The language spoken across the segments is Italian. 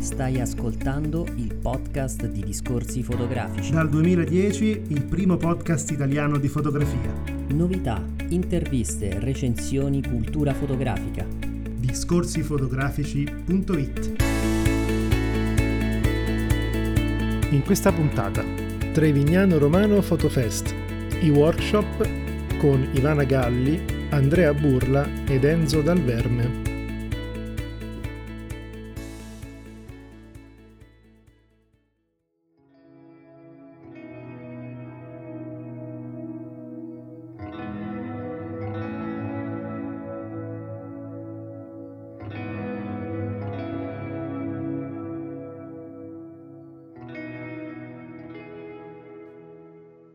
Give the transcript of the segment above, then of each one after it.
Stai ascoltando il podcast di Discorsi Fotografici. Dal 2010 il primo podcast italiano di fotografia. Novità, interviste, recensioni, cultura fotografica. Discorsifotografici.it In questa puntata Trevignano Romano Fotofest, i workshop con Ivana Galli, Andrea Burla ed Enzo Dalverme.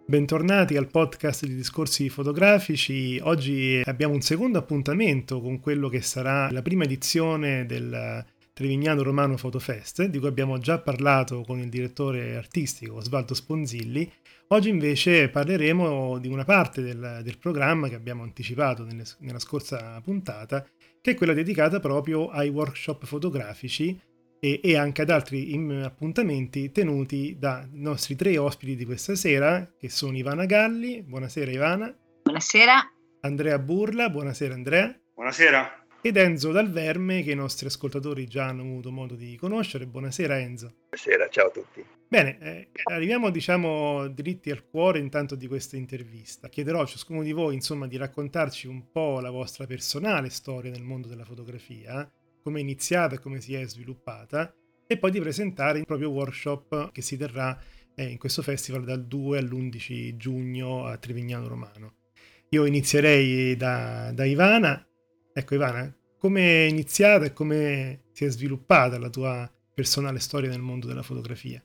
Bentornati al podcast di discorsi fotografici. Oggi abbiamo un secondo appuntamento con quello che sarà la prima edizione del Trevignano Romano Fotofest, di cui abbiamo già parlato con il direttore artistico Osvaldo Sponzilli. Oggi invece parleremo di una parte del, del programma che abbiamo anticipato nelle, nella scorsa puntata, che è quella dedicata proprio ai workshop fotografici e, e anche ad altri appuntamenti tenuti dai nostri tre ospiti di questa sera, che sono Ivana Galli. Buonasera Ivana. Buonasera. Andrea Burla. Buonasera Andrea. Buonasera. Ed Enzo Dal Verme, che i nostri ascoltatori già hanno avuto modo di conoscere. Buonasera Enzo. Buonasera, ciao a tutti. Bene, eh, arriviamo diciamo dritti al cuore intanto di questa intervista. Chiederò a ciascuno di voi insomma di raccontarci un po' la vostra personale storia nel mondo della fotografia come è iniziata e come si è sviluppata, e poi di presentare il proprio workshop che si terrà eh, in questo festival dal 2 all'11 giugno a Trevignano Romano. Io inizierei da, da Ivana. Ecco Ivana, come è iniziata e come si è sviluppata la tua personale storia nel mondo della fotografia?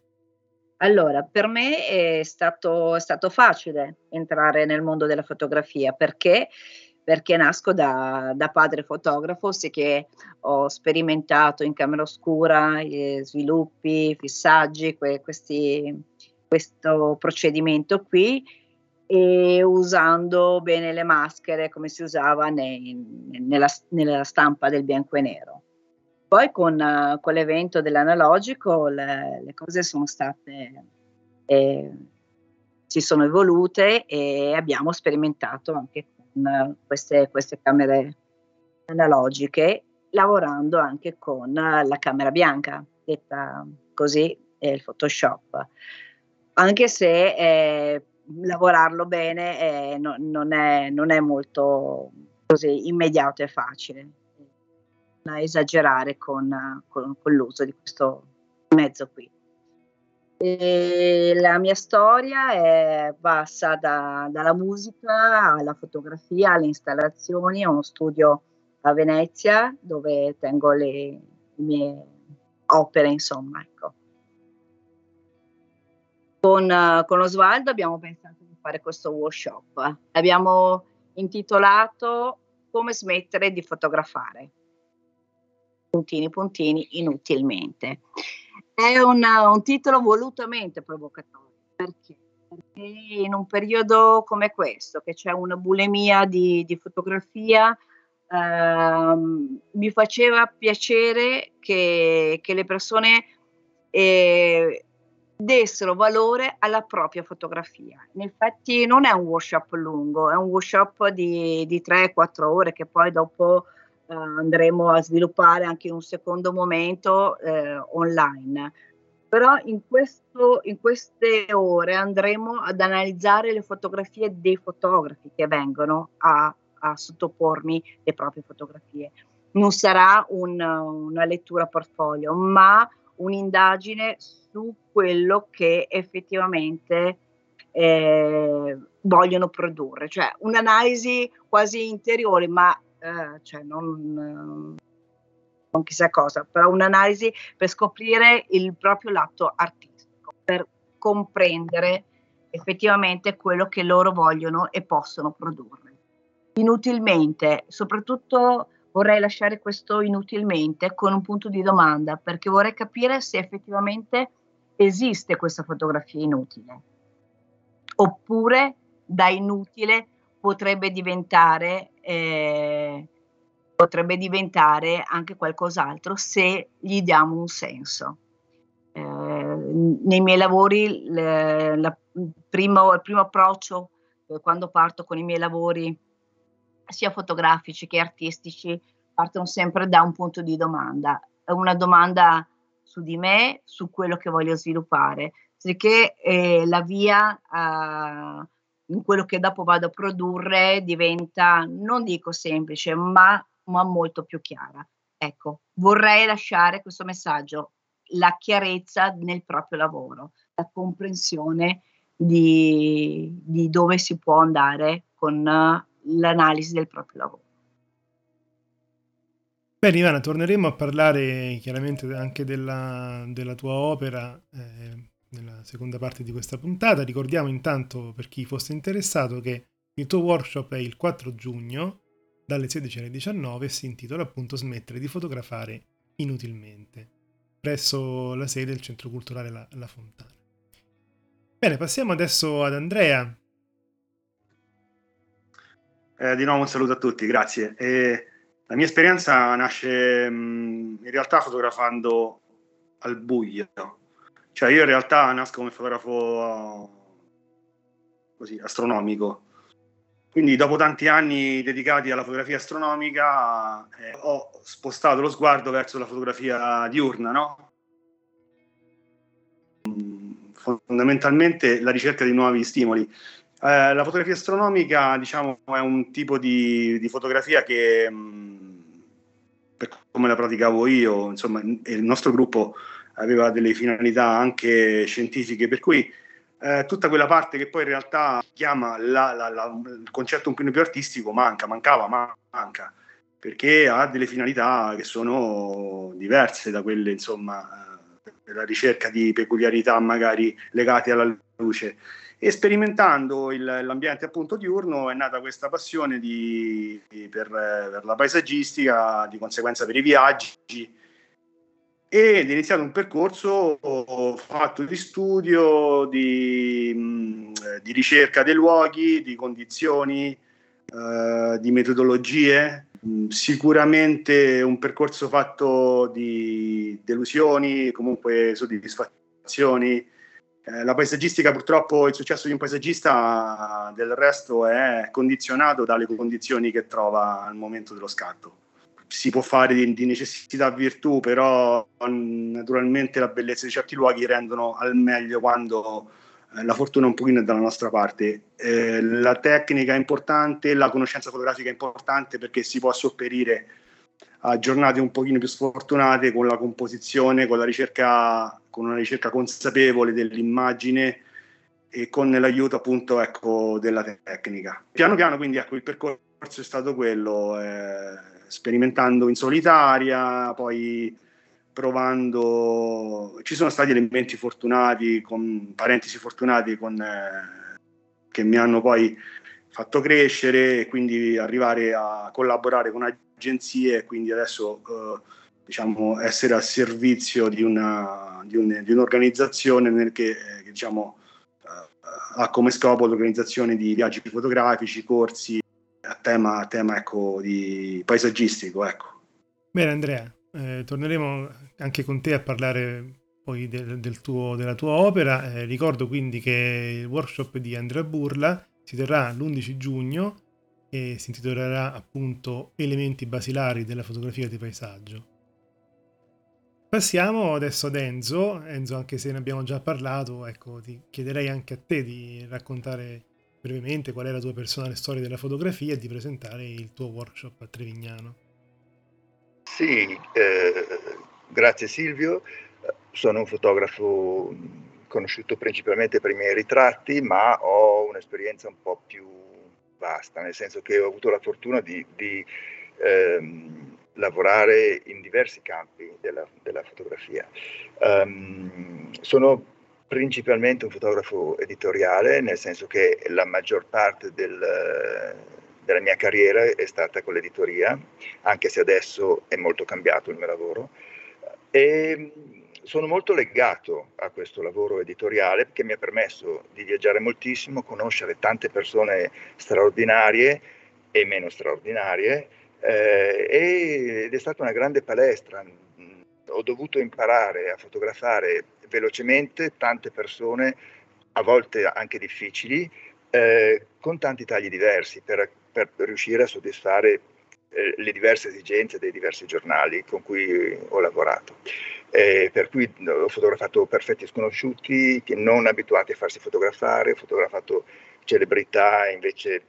Allora, per me è stato, è stato facile entrare nel mondo della fotografia perché perché nasco da, da, padre fotografo, sì che ho sperimentato in camera oscura eh, sviluppi, fissaggi, que, questi, questo procedimento qui e usando bene le maschere come si usava nei, nella, nella, stampa del bianco e nero. Poi con, con l'evento dell'analogico le, le, cose sono state, eh, si sono evolute e abbiamo sperimentato anche queste, queste camere analogiche, lavorando anche con la camera bianca, detta così, è il Photoshop. Anche se eh, lavorarlo bene eh, no, non, è, non, è, molto così immediato e facile. Non esagerare con, con, con l'uso di questo mezzo qui. E la mia storia è, passa da, dalla musica alla fotografia, alle installazioni, a uno studio a Venezia dove tengo le, mie opere, insomma. Ecco. Con, con Osvaldo abbiamo pensato di fare questo workshop. Abbiamo intitolato Come smettere di fotografare. Puntini, puntini, inutilmente. È una, un titolo volutamente provocatorio perché? perché in un periodo come questo, che c'è una bulimia di, di fotografia, ehm, mi faceva piacere che, che le persone eh, dessero valore alla propria fotografia. Infatti non è un workshop lungo, è un workshop di, di 3-4 ore che poi dopo andremo a sviluppare anche in un secondo momento eh, online. Però in, questo, in queste ore andremo ad analizzare le fotografie dei fotografi che vengono a, a sottopormi le proprie fotografie. Non sarà un, una lettura portfolio, ma un'indagine su quello che effettivamente eh, vogliono produrre, cioè un'analisi quasi interiore, ma eh, cioè non, non chissà cosa, però un'analisi per scoprire il proprio lato artistico, per comprendere effettivamente quello che loro vogliono e possono produrre. Inutilmente, soprattutto vorrei lasciare questo inutilmente con un punto di domanda, perché vorrei capire se effettivamente esiste questa fotografia inutile, oppure da inutile potrebbe diventare eh, potrebbe diventare anche qualcos'altro se gli diamo un senso. Eh, nei miei lavori le, la, il, primo, il primo approccio eh, quando parto con i miei lavori sia fotografici che artistici partono sempre da un punto di domanda, una domanda su di me, su quello che voglio sviluppare, sicché eh, la via eh, in quello che dopo vado a produrre diventa, non dico semplice, ma, ma molto più chiara. Ecco, vorrei lasciare questo messaggio, la chiarezza nel proprio lavoro, la comprensione di, di dove si può andare con l'analisi del proprio lavoro. Bene Ivana, torneremo a parlare chiaramente anche della, della tua opera eh, nella seconda parte di questa puntata. Ricordiamo intanto per chi fosse interessato che il tuo workshop è il 4 giugno dalle 16 alle 19 e si intitola appunto Smettere di fotografare inutilmente presso la sede del Centro Culturale La, la Fontana. Bene, passiamo adesso ad Andrea. Eh, di nuovo un saluto a tutti, grazie. Eh, la mia esperienza nasce mh, mm, in realtà fotografando al buio, cioè io in realtà nasco come fotografo così, astronomico, quindi dopo tanti anni dedicati alla fotografia astronomica eh, ho spostato lo sguardo verso la fotografia diurna, no? Fondamentalmente la ricerca di nuovi stimoli. Eh, la fotografia astronomica, diciamo, è un tipo di, di fotografia che, mh, per come la praticavo io, insomma, il nostro gruppo aveva delle finalità anche scientifiche, per cui eh, tutta quella parte che poi in realtà chiama la, la, la, il concetto un po' più artistico manca, mancava, ma manca, perché ha delle finalità che sono diverse da quelle, insomma, eh, della ricerca di peculiarità magari legate alla luce. E sperimentando il, l'ambiente appunto diurno è nata questa passione di, di, per, per la paesaggistica, di conseguenza per i viaggi, ed è iniziato un percorso fatto di studio, di, mm, di ricerca dei luoghi, di condizioni, eh, di metodologie, mm, sicuramente un percorso fatto di delusioni, comunque soddisfazioni. Eh, la paesaggistica purtroppo, il successo di un paesaggista del resto è condizionato dalle condizioni che trova al momento dello scatto si può fare di, di, necessità virtù, però naturalmente la bellezza di certi luoghi rendono al meglio quando eh, la fortuna un pochino è dalla nostra parte. Eh, la tecnica è importante, la conoscenza fotografica è importante perché si può sopperire a giornate un pochino più sfortunate con la composizione, con la ricerca, con una ricerca consapevole dell'immagine e con l'aiuto appunto ecco, della tecnica. Piano piano quindi ecco il percorso è stato quello. Eh, sperimentando in solitaria, poi provando. Ci sono stati elementi fortunati, con parentesi fortunati, con, eh, che mi hanno poi fatto crescere e quindi arrivare a collaborare con agenzie e quindi adesso eh, diciamo essere a servizio di, una, di, un, di un'organizzazione che, eh, che diciamo, eh, ha come scopo l'organizzazione di viaggi fotografici, corsi a tema, a tema ecco, di paesaggistico. Ecco. Bene Andrea, eh, torneremo anche con te a parlare poi del, del tuo, della tua opera. Eh, ricordo quindi che il workshop di Andrea Burla si terrà l'11 giugno e si intitolerà appunto Elementi basilari della fotografia di paesaggio. Passiamo adesso ad Enzo. Enzo, anche se ne abbiamo già parlato, ecco, ti chiederei anche a te di raccontare brevemente qual è la tua personale storia della fotografia e di presentare il tuo workshop a Trevignano. Sì, eh, grazie Silvio. Sono un fotografo conosciuto principalmente per i miei ritratti, ma ho un'esperienza un po' più vasta, nel senso che ho avuto la fortuna di, di ehm, lavorare in diversi campi della, della fotografia. Um, sono principalmente un fotografo editoriale, nel senso che la maggior parte del, della mia carriera è stata con l'editoria, anche se adesso è molto cambiato il mio lavoro. E sono molto legato a questo lavoro editoriale perché mi ha permesso di viaggiare moltissimo, conoscere tante persone straordinarie e meno straordinarie, eh, ed è stata una grande palestra. Ho dovuto imparare a fotografare velocemente tante persone, a volte anche difficili, eh, con tanti tagli diversi per, per riuscire a soddisfare eh, le diverse esigenze dei diversi giornali con cui ho lavorato. Eh, per cui ho fotografato perfetti sconosciuti, non abituati a farsi fotografare, ho fotografato celebrità invece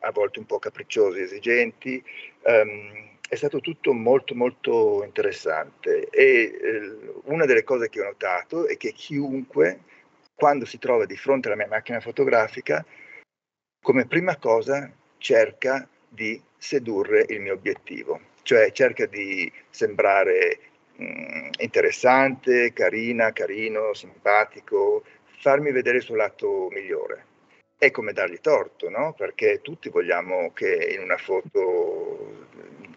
a volte un po' capricciosi, esigenti. Um, è stato tutto molto molto interessante e eh, una delle cose che ho notato è che chiunque quando si trova di fronte alla mia macchina fotografica come prima cosa cerca di sedurre il mio obiettivo, cioè cerca di sembrare mh, mm, interessante, carina, carino, simpatico, farmi vedere il suo lato migliore. È come dargli torto, no? Perché tutti vogliamo che in una foto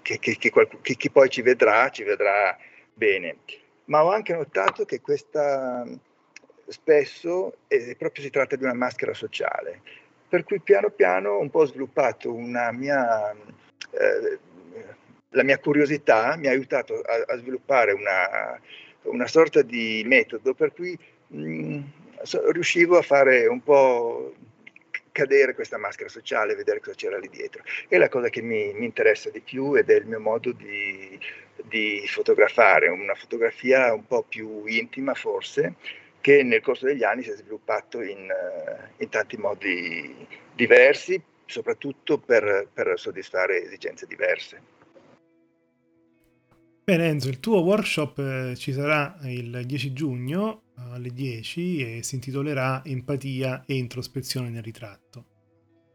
che, che, che, chi poi ci vedrà, ci vedrà bene. Ma ho anche notato che questa spesso eh, proprio si tratta di una maschera sociale, per cui piano piano un po' sviluppato una mia eh, la mia curiosità mi ha aiutato a, a sviluppare una, una, sorta di metodo per cui mh, mm, so, riuscivo a fare un po' cadere questa maschera sociale, vedere cosa c'era lì dietro. È la cosa che mi, mi interessa di più ed è il mio modo di, di, fotografare, una fotografia un po' più intima forse, che nel corso degli anni si è sviluppato in, in tanti modi diversi, soprattutto per, per soddisfare esigenze diverse. Bene Enzo, il tuo workshop eh, ci sarà il 10 giugno eh, alle 10 e si intitolerà Empatia e introspezione nel ritratto.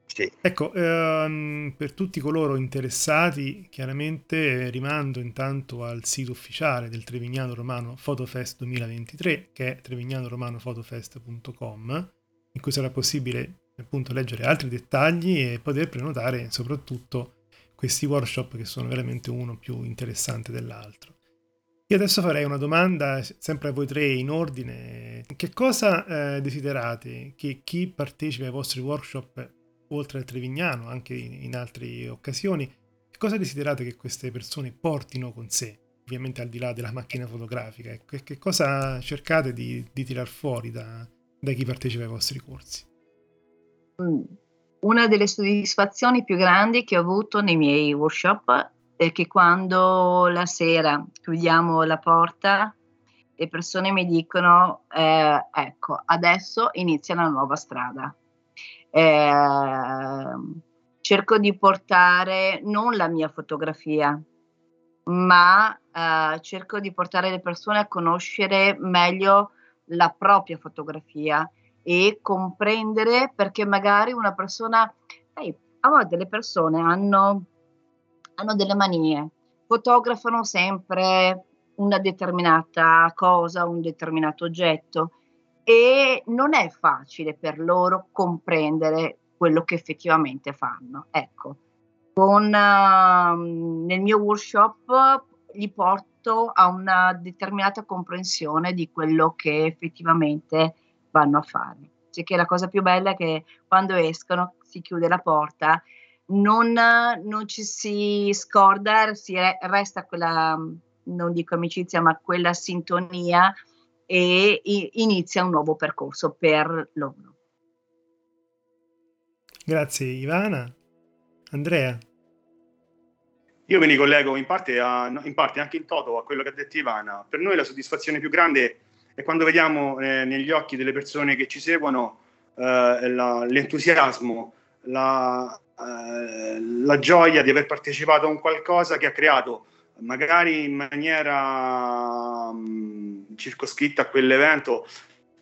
Sì. Ecco, ehm, per tutti coloro interessati, chiaramente rimando intanto al sito ufficiale del Trevignano Romano Photofest 2023, che è trevignanoromanofotofest.com, in cui sarà possibile appunto leggere altri dettagli e poter prenotare soprattutto questi workshop che sono veramente uno più interessante dell'altro. Io adesso farei una domanda sempre a voi tre in ordine. Che cosa eh, desiderate che chi partecipa ai vostri workshop, oltre al Trevignano, anche in, in altre occasioni, che cosa desiderate che queste persone portino con sé? Ovviamente al di là della macchina fotografica. Che, che cosa cercate di, di tirar fuori da, da chi partecipa ai vostri corsi? Mm. una delle soddisfazioni più grandi che ho avuto nei miei workshop che quando la sera chiudiamo la porta, le persone mi dicono, eh, ecco, adesso inizia la nuova strada. Eh, cerco di portare non la mia fotografia, ma eh, cerco di portare le persone a conoscere meglio la propria fotografia e comprendere perché magari una persona, hey, a volte le persone hanno, hanno delle manie, fotografano sempre una determinata cosa, un determinato oggetto e non è facile per loro comprendere quello che effettivamente fanno. Ecco, con, uh, nel mio workshop li porto a una determinata comprensione di quello che effettivamente vanno a fare. Cioè che la cosa più bella è che quando escono si chiude la porta, non, non ci si scorda, si re, resta quella, non dico amicizia, ma quella sintonia e inizia un nuovo percorso per loro. Grazie Ivana. Andrea. Io mi ricollego in parte, a, in parte anche in toto a quello che ha detto Ivana. Per noi la soddisfazione più grande e quando vediamo eh, negli occhi delle persone che ci seguono eh, la, l'entusiasmo, la, eh, la, gioia di aver partecipato a un qualcosa che ha creato magari in maniera mh, mm, circoscritta a quell'evento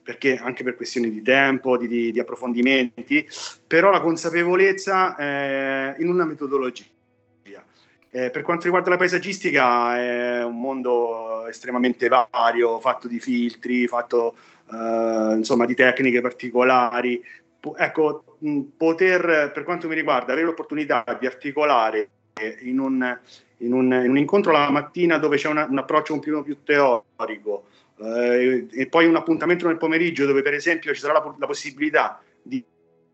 perché anche per questioni di tempo, di, di, di approfondimenti, però la consapevolezza eh, in una metodologia. Eh, per quanto riguarda la paesaggistica è un mondo estremamente vario, fatto di filtri, fatto eh, insomma di tecniche particolari. Ecco, poter, per quanto mi riguarda, avere l'opportunità di articolare in un, in un, in un incontro la mattina dove c'è una, un approccio un po' più teorico eh, e poi un appuntamento nel pomeriggio dove per esempio ci sarà la, la possibilità di,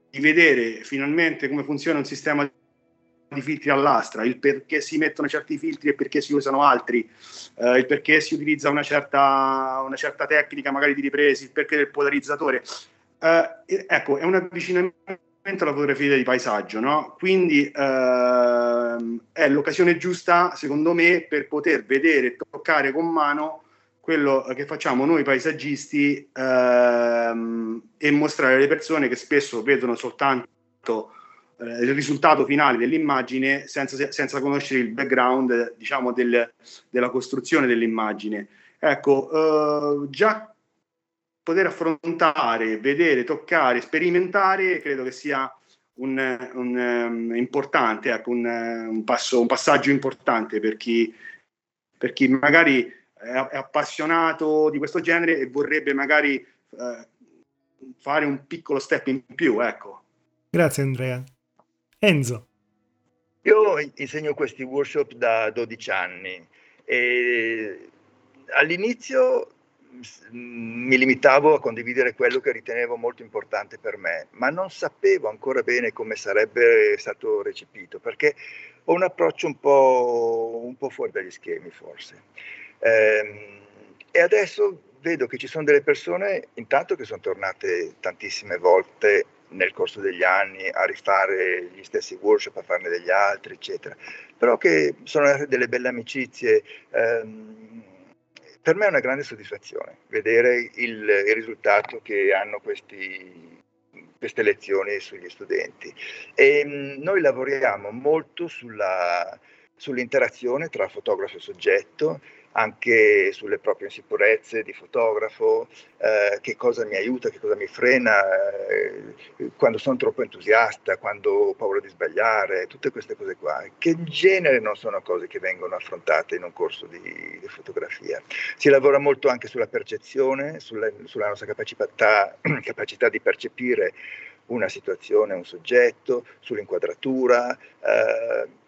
di vedere finalmente come funziona un sistema di filtri all'astra, il perché si mettono certi filtri e perché si usano altri, eh, il perché si utilizza una certa, una certa tecnica magari di ripresi, il perché del polarizzatore. Eh, ecco, è un avvicinamento alla fotografia di paesaggio, no? Quindi ehm, è l'occasione giusta, secondo me, per poter vedere e toccare con mano quello che facciamo noi paesaggisti ehm, e mostrare alle persone che spesso vedono soltanto eh, il risultato finale dell'immagine senza, senza conoscere il background diciamo del, della costruzione dell'immagine. Ecco, eh, già poter affrontare, vedere, toccare, sperimentare, credo che sia un, un um, importante, ecco, un, un, passo, un passaggio importante per chi, per chi magari è, appassionato di questo genere e vorrebbe magari eh, fare un piccolo step in più. Ecco. Grazie Andrea. Enzo. Io insegno questi workshop da 12 anni e all'inizio mi limitavo a condividere quello che ritenevo molto importante per me, ma non sapevo ancora bene come sarebbe stato recepito, perché ho un approccio un po', un po fuori dagli schemi forse. Ehm, e adesso vedo che ci sono delle persone, intanto che sono tornate tantissime volte nel corso degli anni a rifare gli stessi workshop, a farne degli altri, eccetera, però che sono delle belle amicizie. Ehm, per me è una grande soddisfazione vedere il, il risultato che hanno questi, queste lezioni sugli studenti. E, mh, noi lavoriamo molto sulla, sull'interazione tra fotografo e soggetto anche sulle proprie insicurezze di fotografo, eh, che cosa mi aiuta, che cosa mi frena, eh, quando sono troppo entusiasta, quando ho paura di sbagliare, tutte queste cose qua, che in genere non sono cose che vengono affrontate in un corso di, di fotografia. Si lavora molto anche sulla percezione, sulla, sulla nostra capacità, capacità di percepire una situazione, un soggetto, sull'inquadratura. Eh,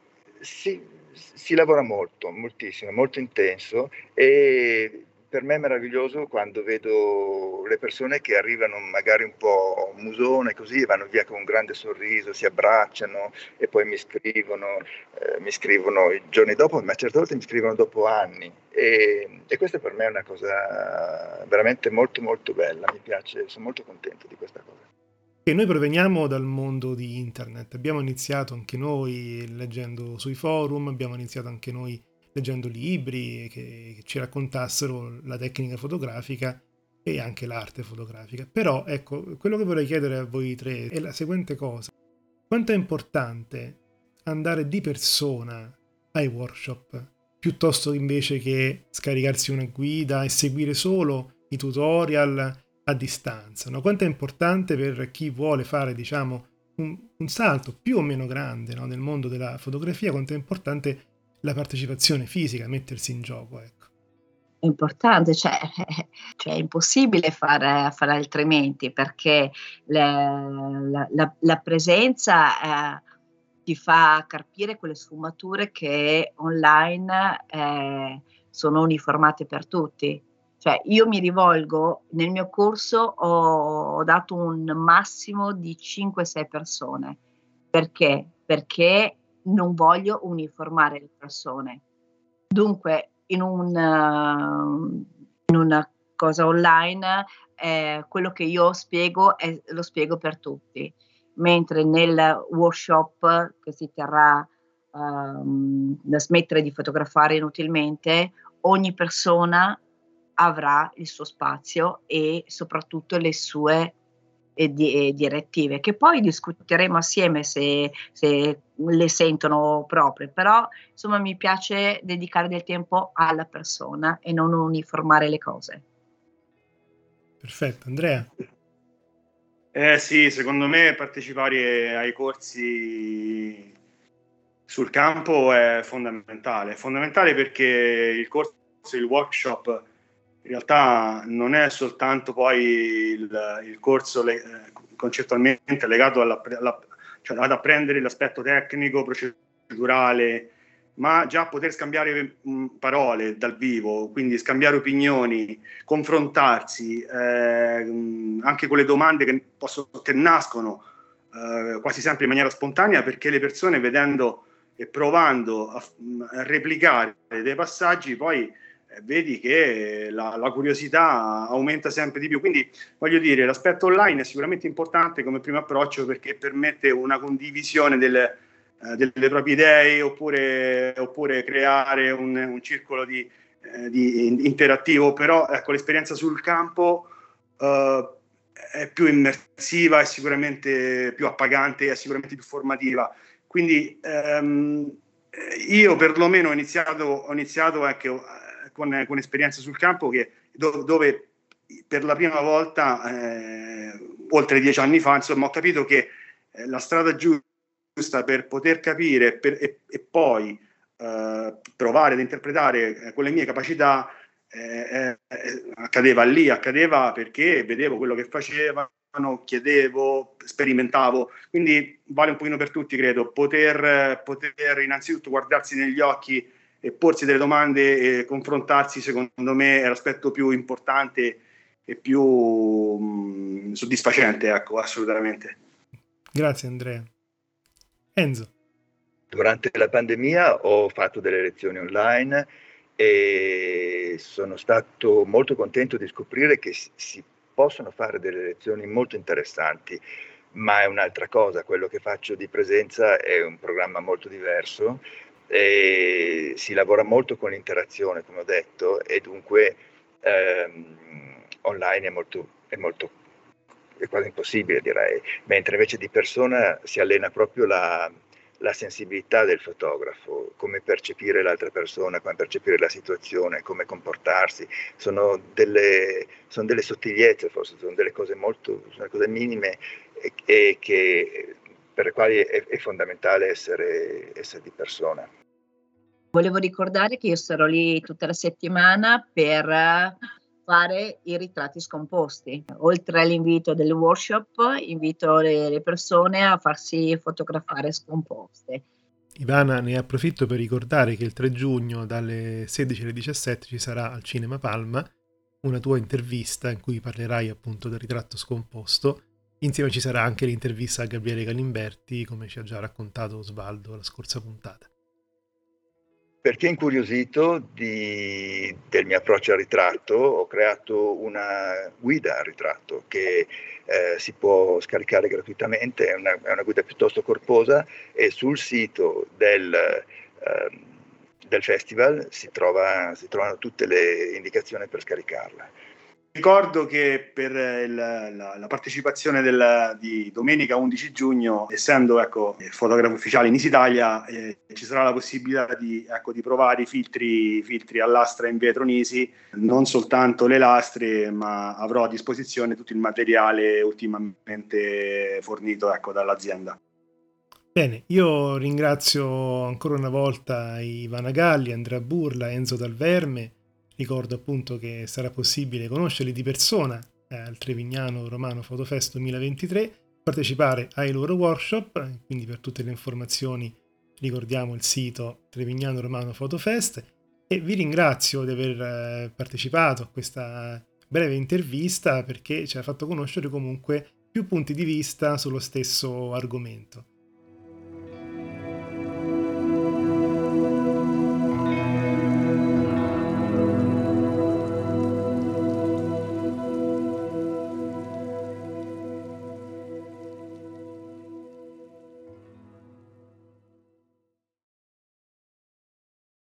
si, si lavora molto, moltissimo, molto intenso e per me è meraviglioso quando vedo le persone che arrivano magari un po' musone così, vanno via con un grande sorriso, si abbracciano e poi mi scrivono, eh, mi scrivono i giorni dopo, ma certe volte mi scrivono dopo anni e, e questa per me è una cosa veramente molto molto bella, mi piace, sono molto contento di questa cosa. E noi proveniamo dal mondo di internet, abbiamo iniziato anche noi leggendo sui forum, abbiamo iniziato anche noi leggendo libri che, che ci raccontassero la tecnica fotografica e anche l'arte fotografica. Però ecco, quello che vorrei chiedere a voi tre è la seguente cosa. Quanto è importante andare di persona ai workshop piuttosto invece che scaricarsi una guida e seguire solo i tutorial a distanza, no? quanto è importante per chi vuole fare diciamo un, un salto più o meno grande no? nel mondo della fotografia, quanto è importante la partecipazione fisica, mettersi in gioco. Ecco. È importante, cioè, cioè è impossibile fare, fare altrimenti perché la, la, la, presenza eh, ti fa carpire quelle sfumature che online eh, sono uniformate per tutti cioè io mi rivolgo, nel mio corso ho, ho dato un massimo di 5-6 persone. Perché? Perché non voglio uniformare le persone. Dunque, in, un, in una cosa online, eh, quello che io spiego è, lo spiego per tutti, mentre nel workshop che si terrà um, da smettere di fotografare inutilmente, ogni persona avrà il suo spazio e soprattutto le sue eh, di, eh, direttive, che poi discuteremo assieme se, se, le sentono proprie, però insomma mi piace dedicare del tempo alla persona e non uniformare le cose. Perfetto, Andrea. Eh sì, secondo me partecipare ai corsi sul campo è fondamentale, è fondamentale perché il corso, il workshop in realtà non è soltanto poi il, il corso le, concettualmente legato alla, alla, cioè ad apprendere l'aspetto tecnico, procedurale, ma già poter scambiare parole dal vivo, quindi scambiare opinioni, confrontarsi, eh, anche con le domande che, possono, che nascono eh, quasi sempre in maniera spontanea, perché le persone vedendo e provando a, a replicare dei passaggi, poi vedi che la, la, curiosità aumenta sempre di più. Quindi voglio dire, l'aspetto online è sicuramente importante come primo approccio perché permette una condivisione delle, eh, delle proprie idee oppure, oppure creare un, un circolo di, eh, di, interattivo, però ecco, l'esperienza sul campo eh, è più immersiva, è sicuramente più appagante, è sicuramente più formativa. Quindi ehm, io perlomeno ho iniziato, ho iniziato ecco, con, con esperienze sul campo che, do, dove per la prima volta, eh, oltre dieci anni fa, insomma, ho capito che eh, la strada giusta per poter capire per, e, e, poi eh, provare ad interpretare eh, con le mie capacità eh, eh, accadeva lì, accadeva perché vedevo quello che facevano, chiedevo, sperimentavo. Quindi vale un pochino per tutti, credo, poter, poter innanzitutto guardarsi negli occhi e porsi delle domande e confrontarsi, secondo me, è l'aspetto più importante e più mh, mm, soddisfacente, ecco, assolutamente. Grazie Andrea. Enzo. Durante la pandemia ho fatto delle lezioni online e sono stato molto contento di scoprire che si possono fare delle lezioni molto interessanti, ma è un'altra cosa, quello che faccio di presenza è un programma molto diverso e si lavora molto con l'interazione, come ho detto, e dunque ehm, online è molto, è molto è quasi impossibile direi, mentre invece di persona si allena proprio la, la, sensibilità del fotografo, come percepire l'altra persona, come percepire la situazione, come comportarsi, sono delle, sono delle sottigliezze forse, sono delle cose molto, sono cose minime e, e che, per le quali è, è fondamentale essere, essere di persona. Volevo ricordare che io sarò lì tutta la settimana per fare i ritratti scomposti. Oltre all'invito del workshop, invito le, le persone a farsi fotografare scomposte. Ivana, ne approfitto per ricordare che il 3 giugno dalle 16 alle 17 ci sarà al Cinema Palma una tua intervista in cui parlerai appunto del ritratto scomposto. Insieme ci sarà anche l'intervista a Gabriele Galimberti, come ci ha già raccontato Osvaldo la scorsa puntata perché incuriosito di, del mio approccio al ritratto ho creato una guida al ritratto che eh, si può scaricare gratuitamente, è una, è una, guida piuttosto corposa e sul sito del, eh, del festival si, trova, si trovano tutte le indicazioni per scaricarla. Ricordo che per il, la, la, partecipazione del, di domenica 11 giugno, essendo ecco, fotografo ufficiale in Is Italia, eh, ci sarà la possibilità di, ecco, di provare i filtri, filtri a lastra in vetro Nisi, non soltanto le lastre, ma avrò a disposizione tutto il materiale ultimamente fornito ecco, dall'azienda. Bene, io ringrazio ancora una volta Ivana Galli, Andrea Burla, Enzo Dalverme Ricordo appunto che sarà possibile conoscerli di persona eh, al Trevignano Romano Fotofest 2023, partecipare ai loro workshop, quindi per tutte le informazioni ricordiamo il sito Trevignano Romano Fotofest e vi ringrazio di aver eh, partecipato a questa breve intervista perché ci ha fatto conoscere comunque più punti di vista sullo stesso argomento.